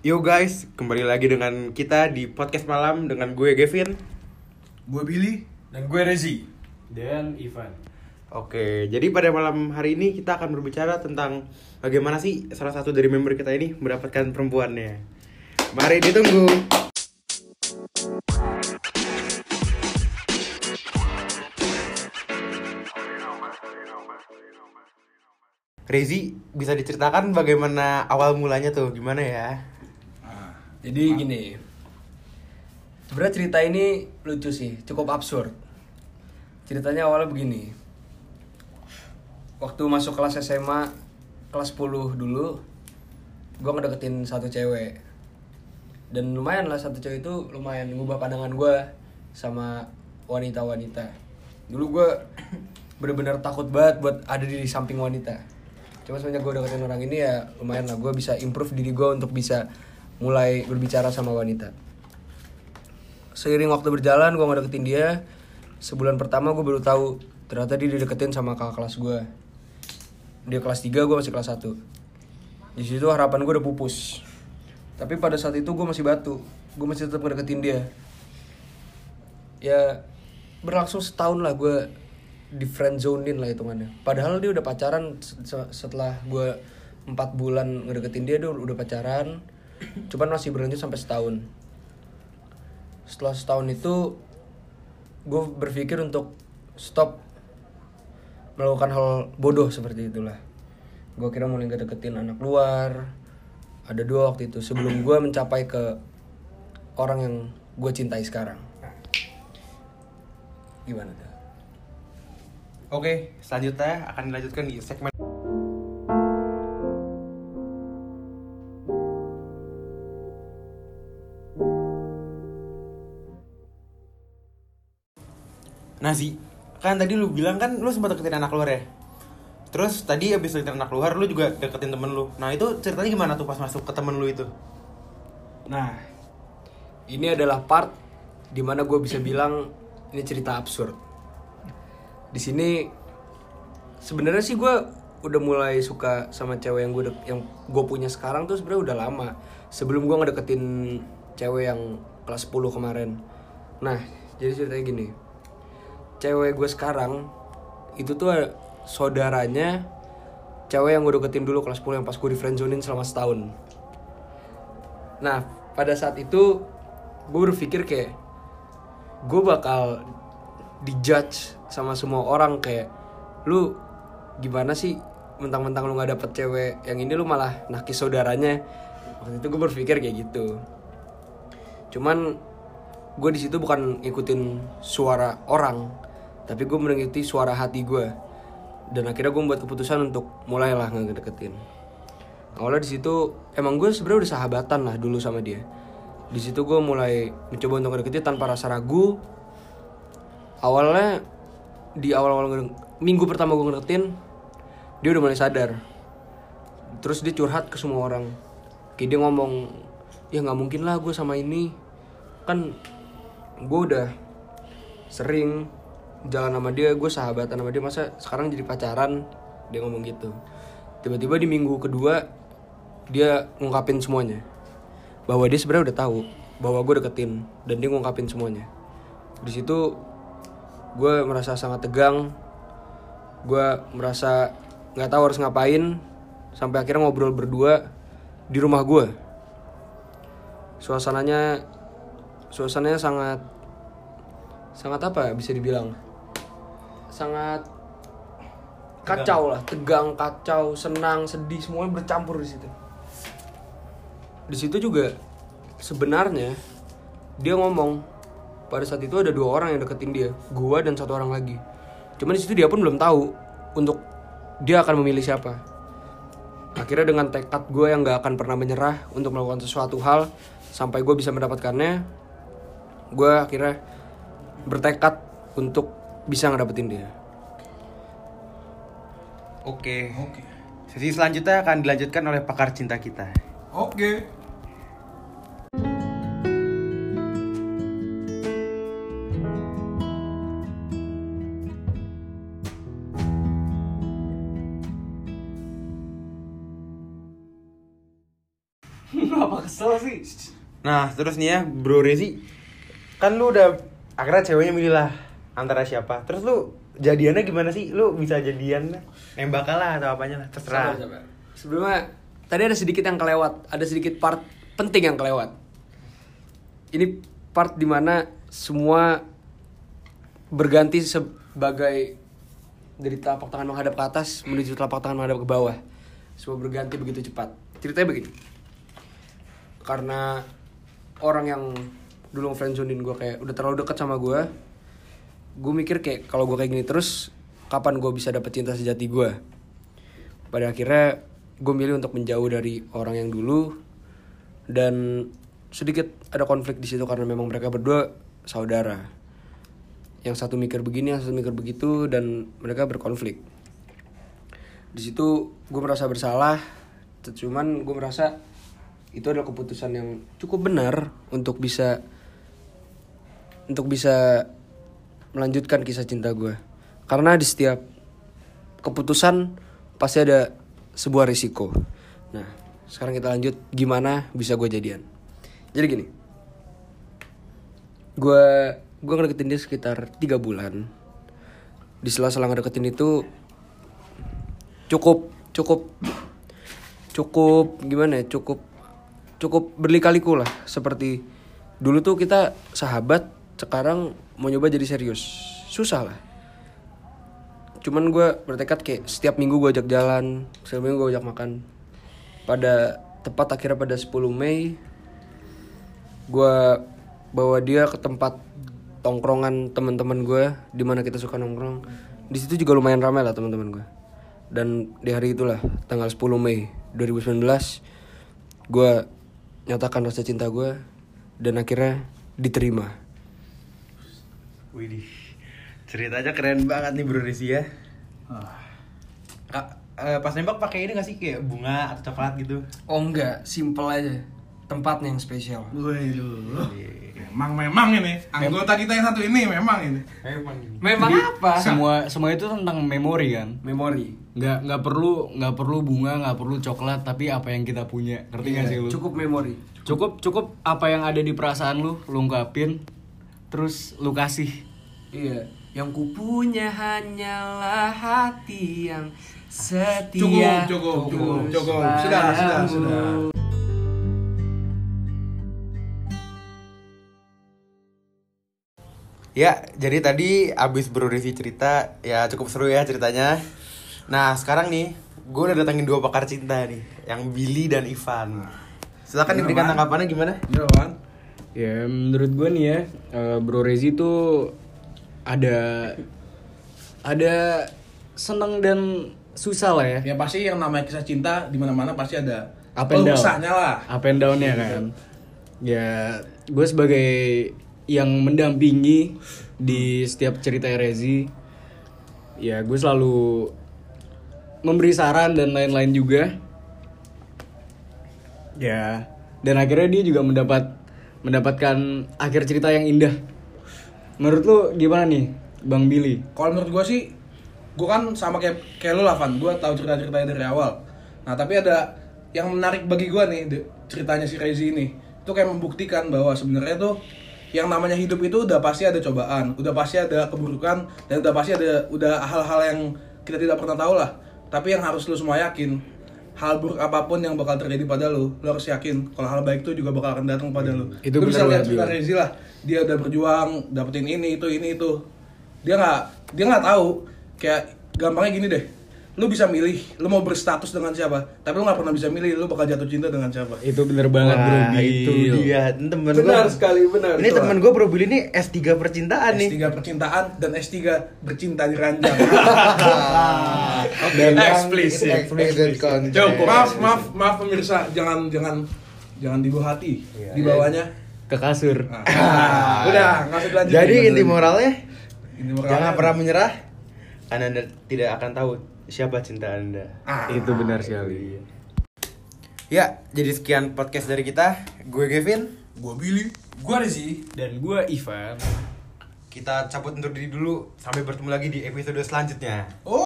Yo guys, kembali lagi dengan kita di podcast malam dengan gue Gavin. Gue Billy Dan gue Rezi Dan Ivan Oke, jadi pada malam hari ini kita akan berbicara tentang bagaimana sih salah satu dari member kita ini mendapatkan perempuannya. Mari ditunggu. Rezi, bisa diceritakan bagaimana awal mulanya tuh, gimana ya? Jadi gini Sebenarnya cerita ini lucu sih, cukup absurd. Ceritanya awalnya begini. Waktu masuk kelas SMA Kelas 10 dulu Gue ngedeketin satu cewek. Dan lumayan lah satu cewek itu lumayan ngubah pandangan gue Sama wanita-wanita. Dulu gue bener-bener takut banget buat ada di samping wanita. Cuma semenjak gue deketin orang ini ya lumayan lah Gue bisa improve diri gue untuk bisa mulai berbicara sama wanita. Seiring waktu berjalan gue ngedeketin dia. Sebulan pertama gue baru tahu Ternyata dia dideketin sama kakak kelas gue Dia kelas 3 gue masih kelas 1 Di situ harapan gue udah pupus. Tapi pada saat itu gue masih batu. Gue masih tetap ngedeketin dia. Ya berlangsung setahun lah gue di friend zonein lah hitungannya. Padahal dia udah pacaran se- setelah gue empat bulan ngedeketin dia dia udah pacaran Cuman masih berlanjut sampai setahun. Setelah setahun itu Gue berpikir untuk stop Melakukan hal bodoh seperti itulah. Gue kira mulai gak deketin anak luar. Ada dua waktu itu Sebelum gue mencapai ke Orang yang gue cintai sekarang. Gimana tuh? Oke, selanjutnya akan dilanjutkan di segmen Nah sih, kan tadi lu bilang kan lu sempat deketin anak luar ya Terus tadi abis deketin anak luar lu juga deketin temen lu Nah itu ceritanya gimana tuh pas masuk ke temen lu itu? Nah, ini adalah part di mana gue bisa bilang ini cerita absurd. Di sini sebenarnya sih gue udah mulai suka sama cewek yang gue yang gue punya sekarang tuh sebenarnya udah lama. Sebelum gue ngedeketin cewek yang kelas 10 kemarin. Nah, jadi ceritanya gini. Cewek gue sekarang itu tuh saudaranya cewek yang gue deketin dulu kelas 10 yang pas gue di friendzonein selama setahun. Nah, pada saat itu gue berpikir kayak gue bakal dijudge sama semua orang kayak lu gimana sih mentang-mentang lu nggak dapet cewek yang ini lu malah nakis saudaranya? Waktu itu gue berpikir kayak gitu. Cuman gue di situ bukan ngikutin suara orang tapi gue mengikuti suara hati gue dan akhirnya gue membuat keputusan untuk mulailah ngedeketin. Awalnya di situ emang gue sebenarnya udah sahabatan lah dulu sama dia. Di situ gue mulai mencoba untuk ngedeketin tanpa rasa ragu. Awalnya di awal-awal minggu pertama gue ngedeketin dia udah mulai sadar. Terus dia curhat ke semua orang. Kayak dia ngomong ya nggak mungkin lah gue sama ini. Kan gue udah sering jalan sama dia gue sahabatan sama dia. Masa sekarang jadi pacaran? Dia ngomong gitu. Tiba-tiba di minggu kedua dia ngungkapin semuanya. Bahwa dia sebenarnya udah tahu bahwa gue deketin dan dia ngungkapin semuanya. Di situ gue merasa sangat tegang. Gue merasa nggak tahu harus ngapain. Sampai akhirnya ngobrol berdua di rumah gue suasananya suasananya sangat sangat apa ya bisa dibilang sangat kacau lah tegang kacau senang sedih semuanya bercampur di situ. Di situ juga sebenarnya dia ngomong pada saat itu ada dua orang yang deketin dia gua dan satu orang lagi. Cuman di situ dia pun belum tahu untuk dia akan memilih siapa. Akhirnya dengan tekad gue yang gak akan pernah menyerah untuk melakukan sesuatu hal sampai gue bisa mendapatkannya gue akhirnya bertekad untuk bisa ngedapetin dia Oke. Oke Sesi selanjutnya akan dilanjutkan oleh pakar cinta kita. Oke Apa kesel sih? Nah, terus nih ya, Bro Rezi, kan lu udah akhirnya ceweknya milih lah antara siapa. Terus lu jadiannya gimana sih? Lu bisa jadian nembak lah atau apanya lah, terserah. Sabar, sabar. Sebelumnya tadi ada sedikit yang kelewat, ada sedikit part penting yang kelewat. Ini part di mana semua berganti sebagai dari telapak tangan menghadap ke atas menuju telapak tangan menghadap ke bawah. Semua berganti begitu cepat. Ceritanya begini. Karena orang yang dulu friendzonein gue kayak udah terlalu dekat sama gue, gue mikir kayak kalau gue kayak gini terus kapan gue bisa dapet cinta sejati gue pada akhirnya gue milih untuk menjauh dari orang yang dulu dan sedikit ada konflik di situ karena memang mereka berdua saudara. Yang satu mikir begini yang satu mikir begitu dan mereka berkonflik. Di situ gue merasa bersalah cuman gue merasa itu adalah keputusan yang cukup benar untuk bisa untuk bisa melanjutkan kisah cinta gue karena di setiap keputusan pasti ada sebuah risiko. Nah sekarang kita lanjut gimana bisa gue jadian. Jadi gini. Gue gue ngedeketin dia sekitar tiga bulan. Di sela-sela ngedeketin itu cukup cukup cukup gimana ya cukup cukup berlikaliku lah. Seperti dulu tuh kita sahabat sekarang mau nyoba jadi serius. Susah lah. Cuman gue bertekad kayak setiap minggu gue ajak jalan setiap minggu gue ajak makan. Pada tepat akhirnya pada 10 Mei gue bawa dia ke tempat tongkrongan teman-teman gue di mana kita suka nongkrong. Di situ juga lumayan ramai lah teman-teman gue dan di hari itulah tanggal 10 Mei 2019 gue nyatakan rasa cinta gue dan akhirnya diterima Widih, ceritanya keren banget nih Bro ya. Kak, eh, pas nembak pakai ini gak sih? Kayak bunga atau coklat gitu? oh enggak simple aja. Tempatnya yang spesial. Waduh. Memang memang ini. Anggota kita yang satu ini memang ini. Emang ini. memang apa? semua semua itu tentang memori kan? Memori. Nggak nggak perlu nggak perlu bunga nggak perlu coklat tapi apa yang kita punya. Ngerti nggak sih lu? cukup memori. Cukup cukup apa yang ada di perasaan lu lu ungkapin terus lu kasih Iya, yang kupunya hanyalah hati yang setia. Cukup, cukup, cukup, cukup. Sudah, sudah, sudah. Ya, jadi tadi abis Bro Rezi cerita, ya cukup seru ya ceritanya. Nah, sekarang nih, gue udah datangin dua pakar cinta nih, yang Billy dan Ivan. Silakan diberikan tanggapannya gimana? Iya kan? ya menurut gue nih ya eh, Bro Rezi tuh ada ada seneng dan susah lah ya. Ya pasti yang namanya kisah cinta di mana-mana pasti ada up and down. lah. up and down ya kan. Ya gue sebagai yang mendampingi di setiap cerita Rezi ya gue selalu memberi saran dan lain-lain juga. Ya dan akhirnya dia juga mendapat mendapatkan akhir cerita yang indah menurut lu gimana nih bang Billy Kalau menurut gue sih, gue kan sama kayak kayak lu lah Van, gue tahu cerita-ceritanya dari awal. Nah tapi ada yang menarik bagi gue nih ceritanya si Rezi ini, itu kayak membuktikan bahwa sebenarnya tuh yang namanya hidup itu udah pasti ada cobaan, udah pasti ada keburukan, dan udah pasti ada udah hal-hal yang kita tidak pernah tahu lah. Tapi yang harus lu semua yakin, hal buruk apa pun yang bakal terjadi pada lu, lu harus yakin kalau hal baik itu juga bakal akan datang pada lu. Itu Lu bisa lihat cerita. Rezi lah, dia udah berjuang dapetin ini itu ini itu dia nggak dia nggak tahu kayak gampangnya gini deh lu bisa milih lu mau berstatus dengan siapa? Tapi lu nggak pernah bisa milih lu bakal jatuh cinta dengan siapa? Itu bener banget bro Wah, Bil. itu dia temen Benar gua. sekali, benar. Ini Itulah. temen gue Bro Billy ini S3 percintaan nih. S3 percintaan dan S3 bercinta di ranjang. Dan Eksplisit. Explicit maaf maaf maaf pemirsa. Jangan jangan jangan dibawa hati di bawahnya. ke kasur. Ah, udah nggak usah Jadi inti moralnya Inti moralnya- jangan pernah menyerah karena anda tidak akan tahu siapa cinta anda. Ah. itu benar sekali Ya, jadi sekian podcast dari kita. Gue Kevin. gua Billy Gua Rezi. dan gua Ivan Kita cabut undur diri dulu. Sampai bertemu lagi di episode selanjutnya. oh